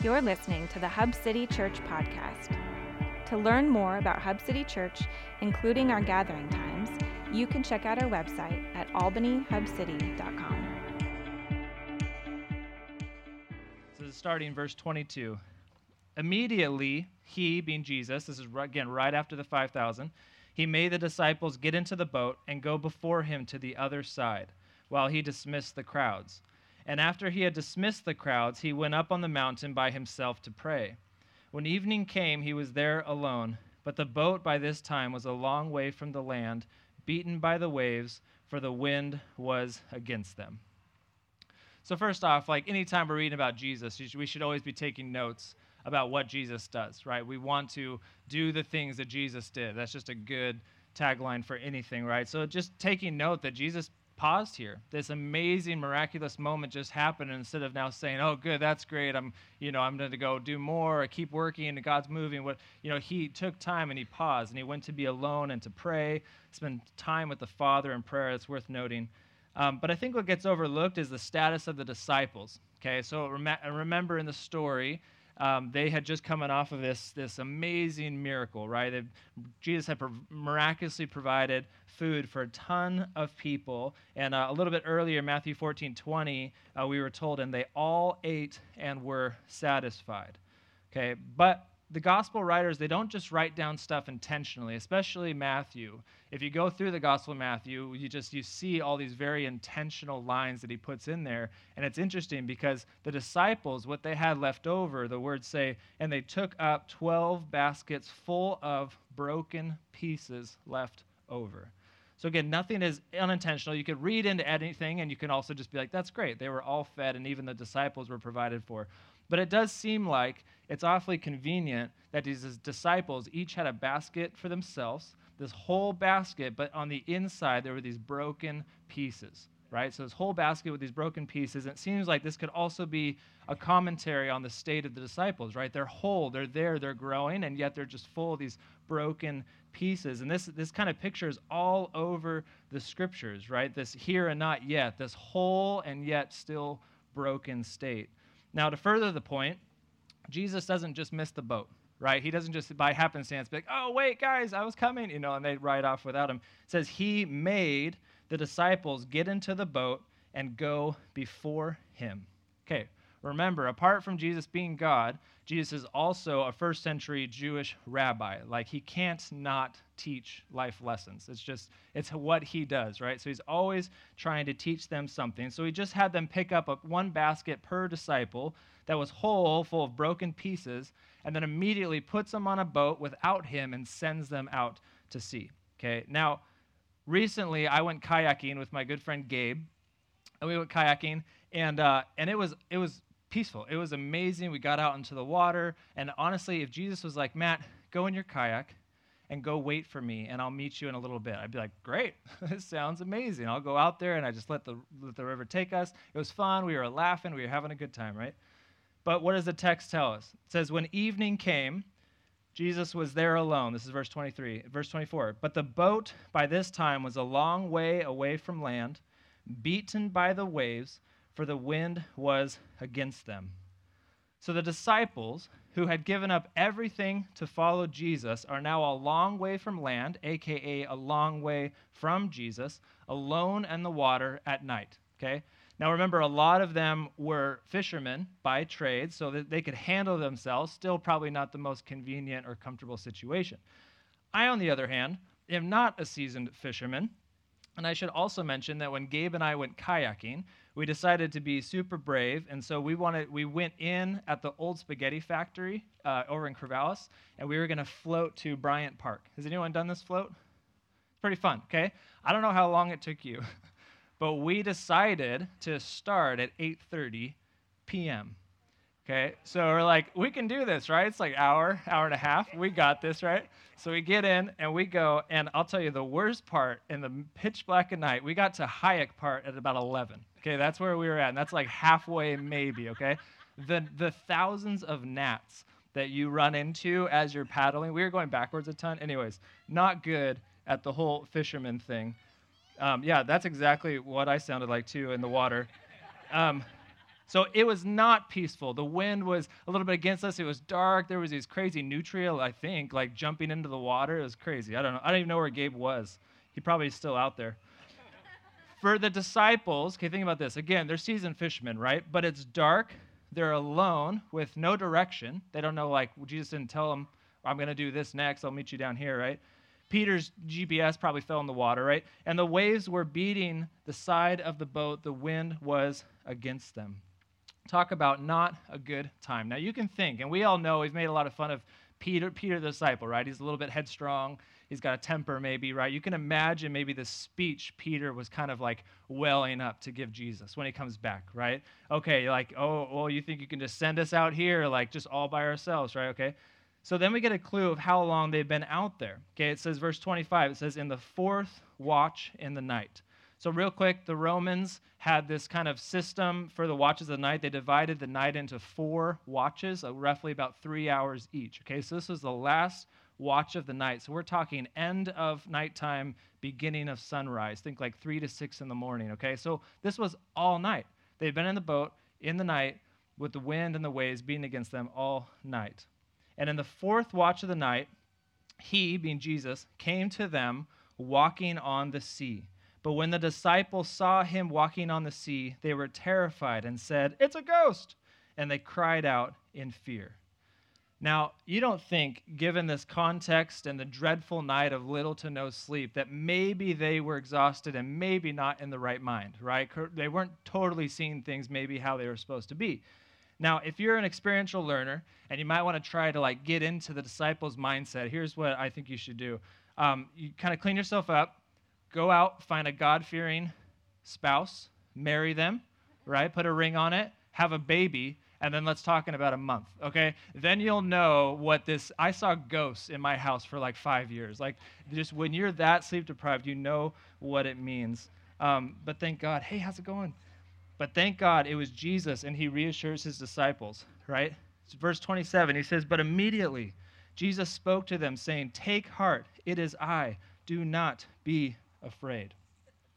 You're listening to the Hub City Church podcast. To learn more about Hub City Church, including our gathering times, you can check out our website at albanyhubcity.com. So starting verse 22. Immediately, he, being Jesus, this is again right after the 5,000, he made the disciples get into the boat and go before him to the other side, while he dismissed the crowds. And after he had dismissed the crowds, he went up on the mountain by himself to pray. When evening came, he was there alone. But the boat by this time was a long way from the land, beaten by the waves, for the wind was against them. So, first off, like anytime we're reading about Jesus, we should always be taking notes about what Jesus does, right? We want to do the things that Jesus did. That's just a good tagline for anything, right? So, just taking note that Jesus paused here. This amazing, miraculous moment just happened. And instead of now saying, "Oh, good, that's great. I'm, you know, I'm going to go do more, or keep working, and God's moving." What, you know, he took time and he paused and he went to be alone and to pray, spend time with the Father in prayer. It's worth noting. Um, but I think what gets overlooked is the status of the disciples. Okay, so rem- remember in the story um, they had just coming off of this, this amazing miracle, right? They, Jesus had miraculously provided food for a ton of people. And uh, a little bit earlier, Matthew 14 20, uh, we were told, and they all ate and were satisfied. Okay, but the gospel writers they don't just write down stuff intentionally especially matthew. If you go through the gospel of matthew you just you see all these very intentional lines that he puts in there. And it's interesting because the disciples what they had left over the words say and they took up 12 baskets full of broken pieces left over. So again nothing is unintentional. You could read into anything and you can also just be like that's great. They were all fed and even the disciples were provided for. But it does seem like it's awfully convenient that these disciples each had a basket for themselves, this whole basket, but on the inside there were these broken pieces, right? So this whole basket with these broken pieces. And it seems like this could also be a commentary on the state of the disciples, right? They're whole, they're there, they're growing, and yet they're just full of these broken pieces. And this, this kind of pictures all over the scriptures, right? This here and not yet, this whole and yet still broken state. Now, to further the point, Jesus doesn't just miss the boat, right? He doesn't just by happenstance be like, oh, wait, guys, I was coming, you know, and they ride off without him. It says he made the disciples get into the boat and go before him. Okay, remember, apart from Jesus being God, Jesus is also a first century Jewish rabbi. Like, he can't not teach life lessons. It's just, it's what he does, right? So he's always trying to teach them something. So he just had them pick up a, one basket per disciple that was whole, full of broken pieces, and then immediately puts them on a boat without him and sends them out to sea. Okay, now, recently I went kayaking with my good friend Gabe, and we went kayaking, and, uh, and it was, it was peaceful. It was amazing. We got out into the water, and honestly, if Jesus was like, Matt, go in your kayak, and go wait for me and I'll meet you in a little bit. I'd be like, great, this sounds amazing. I'll go out there and I just let the, let the river take us. It was fun. We were laughing. We were having a good time, right? But what does the text tell us? It says, when evening came, Jesus was there alone. This is verse 23. Verse 24. But the boat by this time was a long way away from land, beaten by the waves, for the wind was against them. So the disciples, who had given up everything to follow Jesus, are now a long way from land, aka a long way from Jesus, alone in the water at night. Okay? Now remember, a lot of them were fishermen by trade, so that they could handle themselves, still probably not the most convenient or comfortable situation. I, on the other hand, am not a seasoned fisherman. And I should also mention that when Gabe and I went kayaking, we decided to be super brave, and so we wanted we went in at the old spaghetti factory uh, over in Corvallis, and we were going to float to Bryant Park. Has anyone done this float? It's pretty fun. Okay, I don't know how long it took you, but we decided to start at 8:30 p.m. Okay, so we're like, we can do this, right? It's like hour, hour and a half. We got this, right? So we get in and we go, and I'll tell you the worst part in the pitch black of night, we got to Hyak Park at about 11. Okay, that's where we were at, and that's like halfway maybe, okay? The, the thousands of gnats that you run into as you're paddling, we were going backwards a ton. Anyways, not good at the whole fisherman thing. Um, yeah, that's exactly what I sounded like too in the water. Um, So it was not peaceful. The wind was a little bit against us. It was dark. There was these crazy nutria, I think, like jumping into the water. It was crazy. I don't know. I don't even know where Gabe was. He probably is still out there. For the disciples, okay, think about this. Again, they're seasoned fishermen, right? But it's dark. They're alone with no direction. They don't know, like, Jesus didn't tell them, I'm going to do this next. I'll meet you down here, right? Peter's GPS probably fell in the water, right? And the waves were beating the side of the boat. The wind was against them. Talk about not a good time. Now you can think, and we all know we've made a lot of fun of Peter, Peter the disciple, right? He's a little bit headstrong. He's got a temper, maybe, right? You can imagine maybe the speech Peter was kind of like welling up to give Jesus when he comes back, right? Okay, like, oh, well, you think you can just send us out here, like just all by ourselves, right? Okay. So then we get a clue of how long they've been out there. Okay, it says, verse 25, it says, in the fourth watch in the night. So, real quick, the Romans had this kind of system for the watches of the night. They divided the night into four watches, uh, roughly about three hours each. Okay, so this was the last watch of the night. So, we're talking end of nighttime, beginning of sunrise. Think like three to six in the morning. Okay, so this was all night. They'd been in the boat in the night with the wind and the waves beating against them all night. And in the fourth watch of the night, he, being Jesus, came to them walking on the sea. But when the disciples saw him walking on the sea, they were terrified and said, It's a ghost! And they cried out in fear. Now, you don't think, given this context and the dreadful night of little to no sleep, that maybe they were exhausted and maybe not in the right mind, right? They weren't totally seeing things maybe how they were supposed to be. Now, if you're an experiential learner and you might want to try to like get into the disciples' mindset, here's what I think you should do. Um, you kind of clean yourself up, go out, find a God fearing spouse, marry them, right? Put a ring on it, have a baby, and then let's talk in about a month, okay? Then you'll know what this. I saw ghosts in my house for like five years. Like, just when you're that sleep deprived, you know what it means. Um, but thank God. Hey, how's it going? But thank God it was Jesus, and he reassures his disciples, right? It's verse 27. He says, But immediately Jesus spoke to them, saying, Take heart, it is I. Do not be afraid.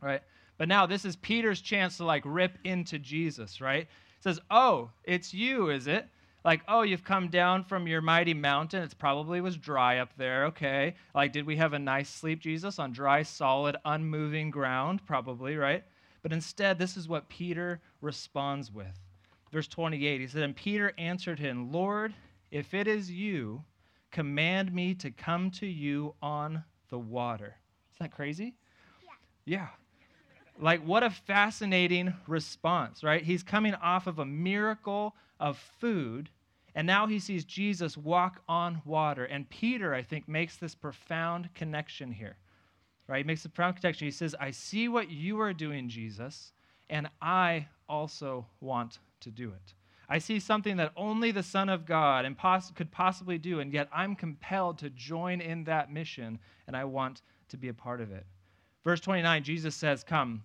Right? But now this is Peter's chance to like rip into Jesus, right? says, Oh, it's you, is it? Like, oh, you've come down from your mighty mountain. It probably was dry up there. Okay. Like, did we have a nice sleep, Jesus, on dry, solid, unmoving ground? Probably, right? But instead, this is what Peter responds with. Verse 28, he said, And Peter answered him, Lord, if it is you, command me to come to you on the water. Isn't that crazy? Yeah. Like, what a fascinating response, right? He's coming off of a miracle of food, and now he sees Jesus walk on water. And Peter, I think, makes this profound connection here right? He makes a profound connection. He says, I see what you are doing, Jesus, and I also want to do it. I see something that only the Son of God poss- could possibly do, and yet I'm compelled to join in that mission, and I want to be a part of it. Verse 29, Jesus says, Come.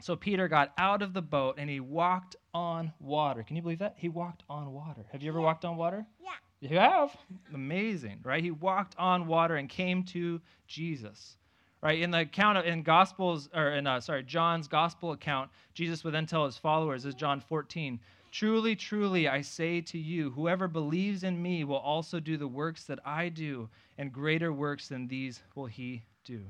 So Peter got out of the boat and he walked on water. Can you believe that? He walked on water. Have you ever yeah. walked on water? Yeah. You have? Amazing, right? He walked on water and came to Jesus right in the account of, in gospels or in uh, sorry john's gospel account jesus would then tell his followers is john 14 truly truly i say to you whoever believes in me will also do the works that i do and greater works than these will he do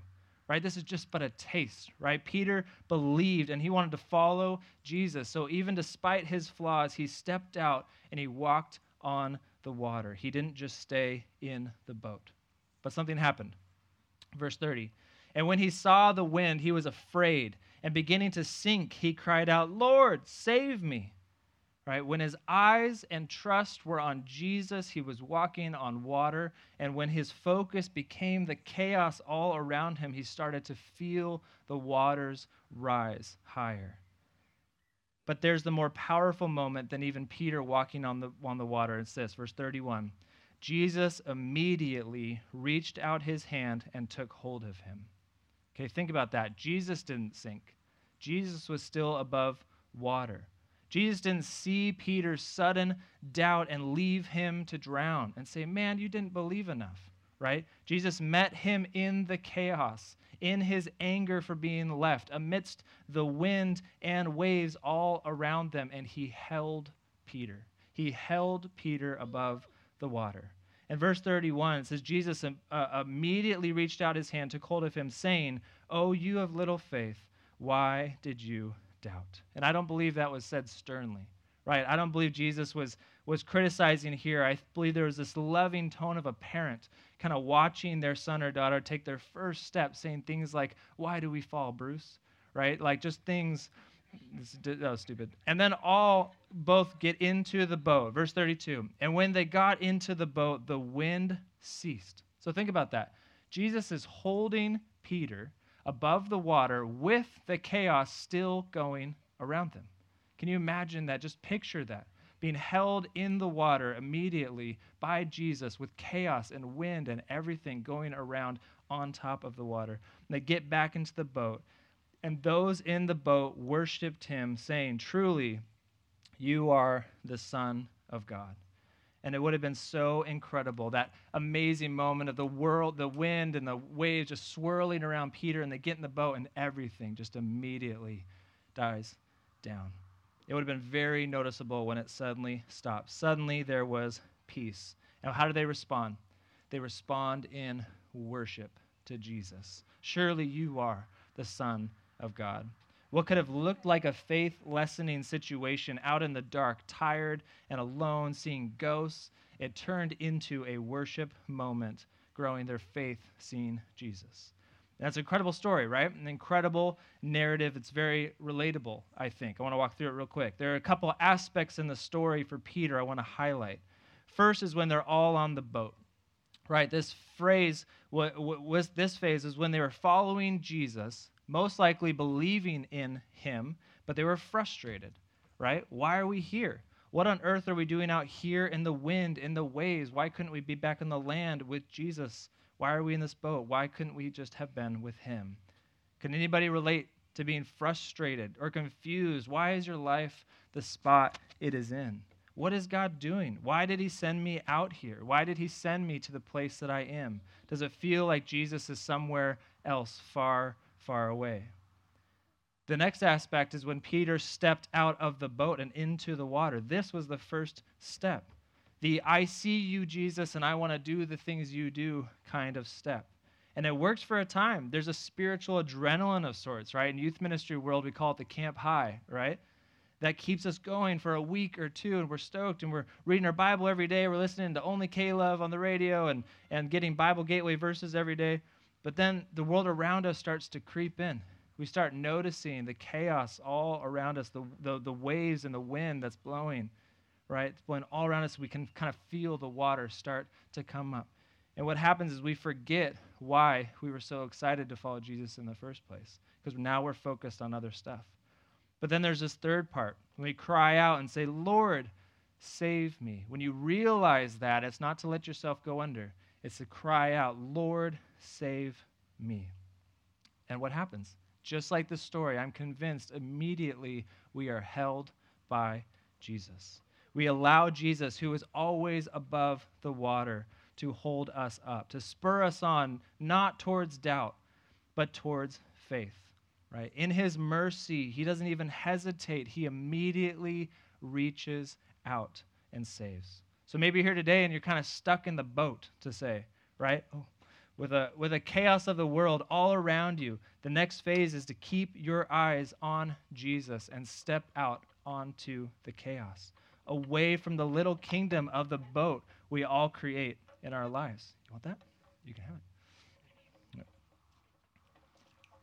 right this is just but a taste right peter believed and he wanted to follow jesus so even despite his flaws he stepped out and he walked on the water he didn't just stay in the boat but something happened verse 30 and when he saw the wind, he was afraid. And beginning to sink, he cried out, Lord, save me. Right? When his eyes and trust were on Jesus, he was walking on water. And when his focus became the chaos all around him, he started to feel the waters rise higher. But there's the more powerful moment than even Peter walking on the, on the water. It's this, verse 31. Jesus immediately reached out his hand and took hold of him. Okay, think about that. Jesus didn't sink, Jesus was still above water. Jesus didn't see Peter's sudden doubt and leave him to drown and say, Man, you didn't believe enough. right? Jesus met him in the chaos, in his anger for being left, amidst the wind and waves all around them, and he held Peter. He held Peter above the water. In verse 31, it says, Jesus uh, immediately reached out his hand, took hold of him, saying, Oh, you of little faith, why did you doubt? And I don't believe that was said sternly, right? I don't believe Jesus was, was criticizing here. I believe there was this loving tone of a parent kind of watching their son or daughter take their first step, saying things like, Why do we fall, Bruce? Right? Like just things. That was oh, stupid. And then all both get into the boat. Verse 32. And when they got into the boat, the wind ceased. So think about that. Jesus is holding Peter above the water with the chaos still going around them. Can you imagine that? Just picture that being held in the water immediately by Jesus with chaos and wind and everything going around on top of the water. And they get back into the boat, and those in the boat worshiped him, saying, Truly, you are the Son of God. And it would have been so incredible that amazing moment of the world, the wind and the waves just swirling around Peter, and they get in the boat, and everything just immediately dies down it would have been very noticeable when it suddenly stopped. Suddenly there was peace. Now, how do they respond? They respond in worship to Jesus. Surely you are the Son of God. What could have looked like a faith lessening situation out in the dark, tired and alone, seeing ghosts, it turned into a worship moment, growing their faith, seeing Jesus. That's an incredible story, right? An incredible narrative. It's very relatable, I think. I want to walk through it real quick. There are a couple aspects in the story for Peter I want to highlight. First is when they're all on the boat, right? This phrase was this phase is when they were following Jesus, most likely believing in him, but they were frustrated, right? Why are we here? What on earth are we doing out here in the wind, in the waves? Why couldn't we be back in the land with Jesus? Why are we in this boat? Why couldn't we just have been with him? Can anybody relate to being frustrated or confused? Why is your life the spot it is in? What is God doing? Why did He send me out here? Why did He send me to the place that I am? Does it feel like Jesus is somewhere else, far, far away? The next aspect is when Peter stepped out of the boat and into the water. This was the first step the I see you, Jesus, and I want to do the things you do kind of step. And it works for a time. There's a spiritual adrenaline of sorts, right? In youth ministry world, we call it the camp high, right? That keeps us going for a week or two, and we're stoked, and we're reading our Bible every day. We're listening to Only K Love on the radio and, and getting Bible Gateway verses every day. But then the world around us starts to creep in. We start noticing the chaos all around us, the, the, the waves and the wind that's blowing right? When all around us we can kind of feel the water start to come up. And what happens is we forget why we were so excited to follow Jesus in the first place, because now we're focused on other stuff. But then there's this third part. When we cry out and say, Lord, save me. When you realize that, it's not to let yourself go under, it's to cry out, Lord, save me. And what happens? Just like the story, I'm convinced immediately we are held by Jesus we allow Jesus, who is always above the water, to hold us up, to spur us on, not towards doubt, but towards faith. Right? In his mercy, he doesn't even hesitate. He immediately reaches out and saves. So maybe you're here today and you're kind of stuck in the boat to say, right? Oh, with a with a chaos of the world all around you, the next phase is to keep your eyes on Jesus and step out onto the chaos away from the little kingdom of the boat we all create in our lives. You want that? You can have it.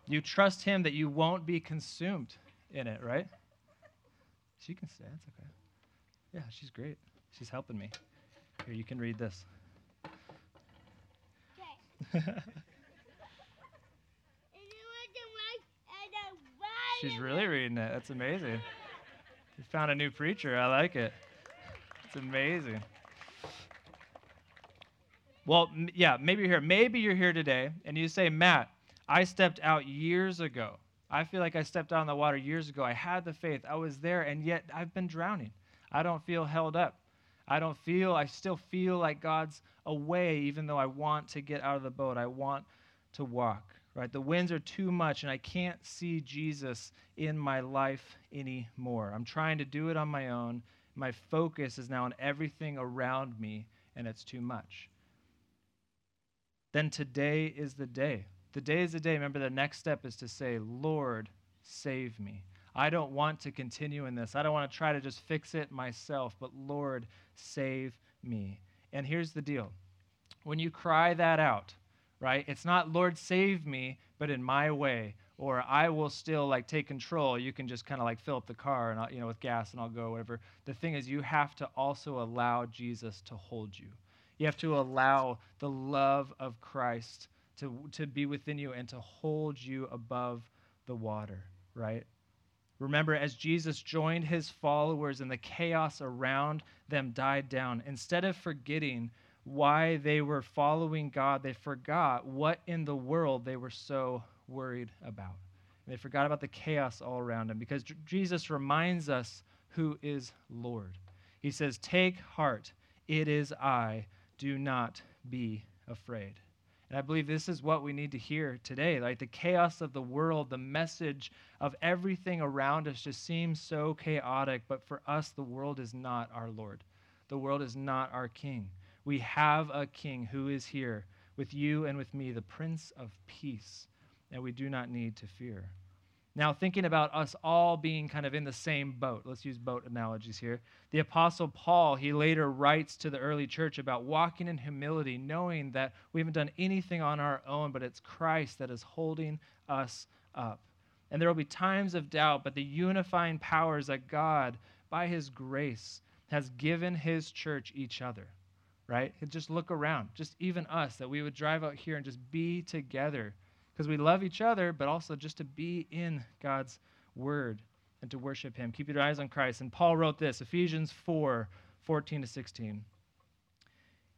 You trust Him that you won't be consumed in it, right? She can stay. That's okay. Yeah, she's great. She's helping me. Here, you can read this. She's really reading it. That's amazing. You found a new preacher. I like it. It's amazing. Well, m- yeah, maybe you're here. Maybe you're here today and you say, Matt, I stepped out years ago. I feel like I stepped out in the water years ago. I had the faith. I was there, and yet I've been drowning. I don't feel held up. I don't feel, I still feel like God's away, even though I want to get out of the boat. I want to walk, right? The winds are too much, and I can't see Jesus in my life anymore. I'm trying to do it on my own. My focus is now on everything around me, and it's too much. Then today is the day. The day is the day. Remember, the next step is to say, Lord, save me. I don't want to continue in this. I don't want to try to just fix it myself, but Lord, save me. And here's the deal when you cry that out, right, it's not, Lord, save me, but in my way, or I will still like take control. You can just kind of like fill up the car and I'll, you know with gas and I'll go whatever. The thing is, you have to also allow Jesus to hold you. You have to allow the love of Christ to, to be within you and to hold you above the water, right? Remember, as Jesus joined his followers and the chaos around them died down, instead of forgetting why they were following God, they forgot what in the world they were so worried about. They forgot about the chaos all around them because Jesus reminds us who is Lord. He says, Take heart, it is I, do not be afraid. And I believe this is what we need to hear today. Like the chaos of the world, the message of everything around us just seems so chaotic, but for us, the world is not our Lord. The world is not our King. We have a King who is here with you and with me, the Prince of Peace, and we do not need to fear. Now, thinking about us all being kind of in the same boat, let's use boat analogies here. The Apostle Paul, he later writes to the early church about walking in humility, knowing that we haven't done anything on our own, but it's Christ that is holding us up. And there will be times of doubt, but the unifying powers that God, by his grace, has given his church each other, right? Just look around, just even us, that we would drive out here and just be together because we love each other, but also just to be in God's word and to worship him. Keep your eyes on Christ. And Paul wrote this Ephesians 4 14 to 16.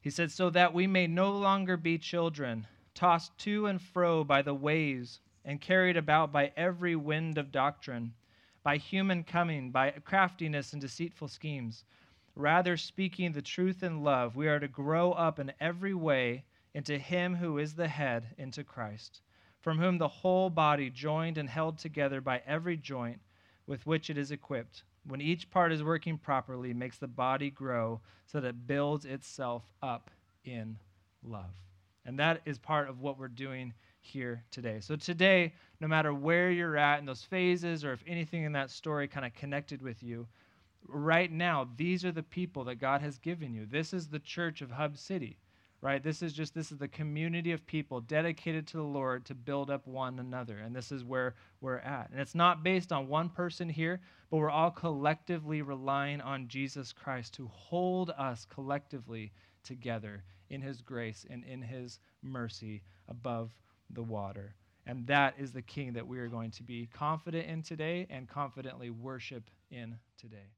He said, So that we may no longer be children, tossed to and fro by the waves, and carried about by every wind of doctrine, by human cunning, by craftiness and deceitful schemes. Rather, speaking the truth in love, we are to grow up in every way into Him who is the head, into Christ from whom the whole body, joined and held together by every joint with which it is equipped, when each part is working properly, makes the body grow so that it builds itself up in love. And that is part of what we're doing here today. So, today, no matter where you're at in those phases or if anything in that story kind of connected with you, right now, these are the people that God has given you. This is the church of Hub City right? This is just this is the community of people dedicated to the Lord to build up one another. And this is where we're at. And it's not based on one person here, but we're all collectively relying on Jesus Christ to hold us collectively together in his grace and in his mercy above the water. And that is the king that we are going to be confident in today and confidently worship in today.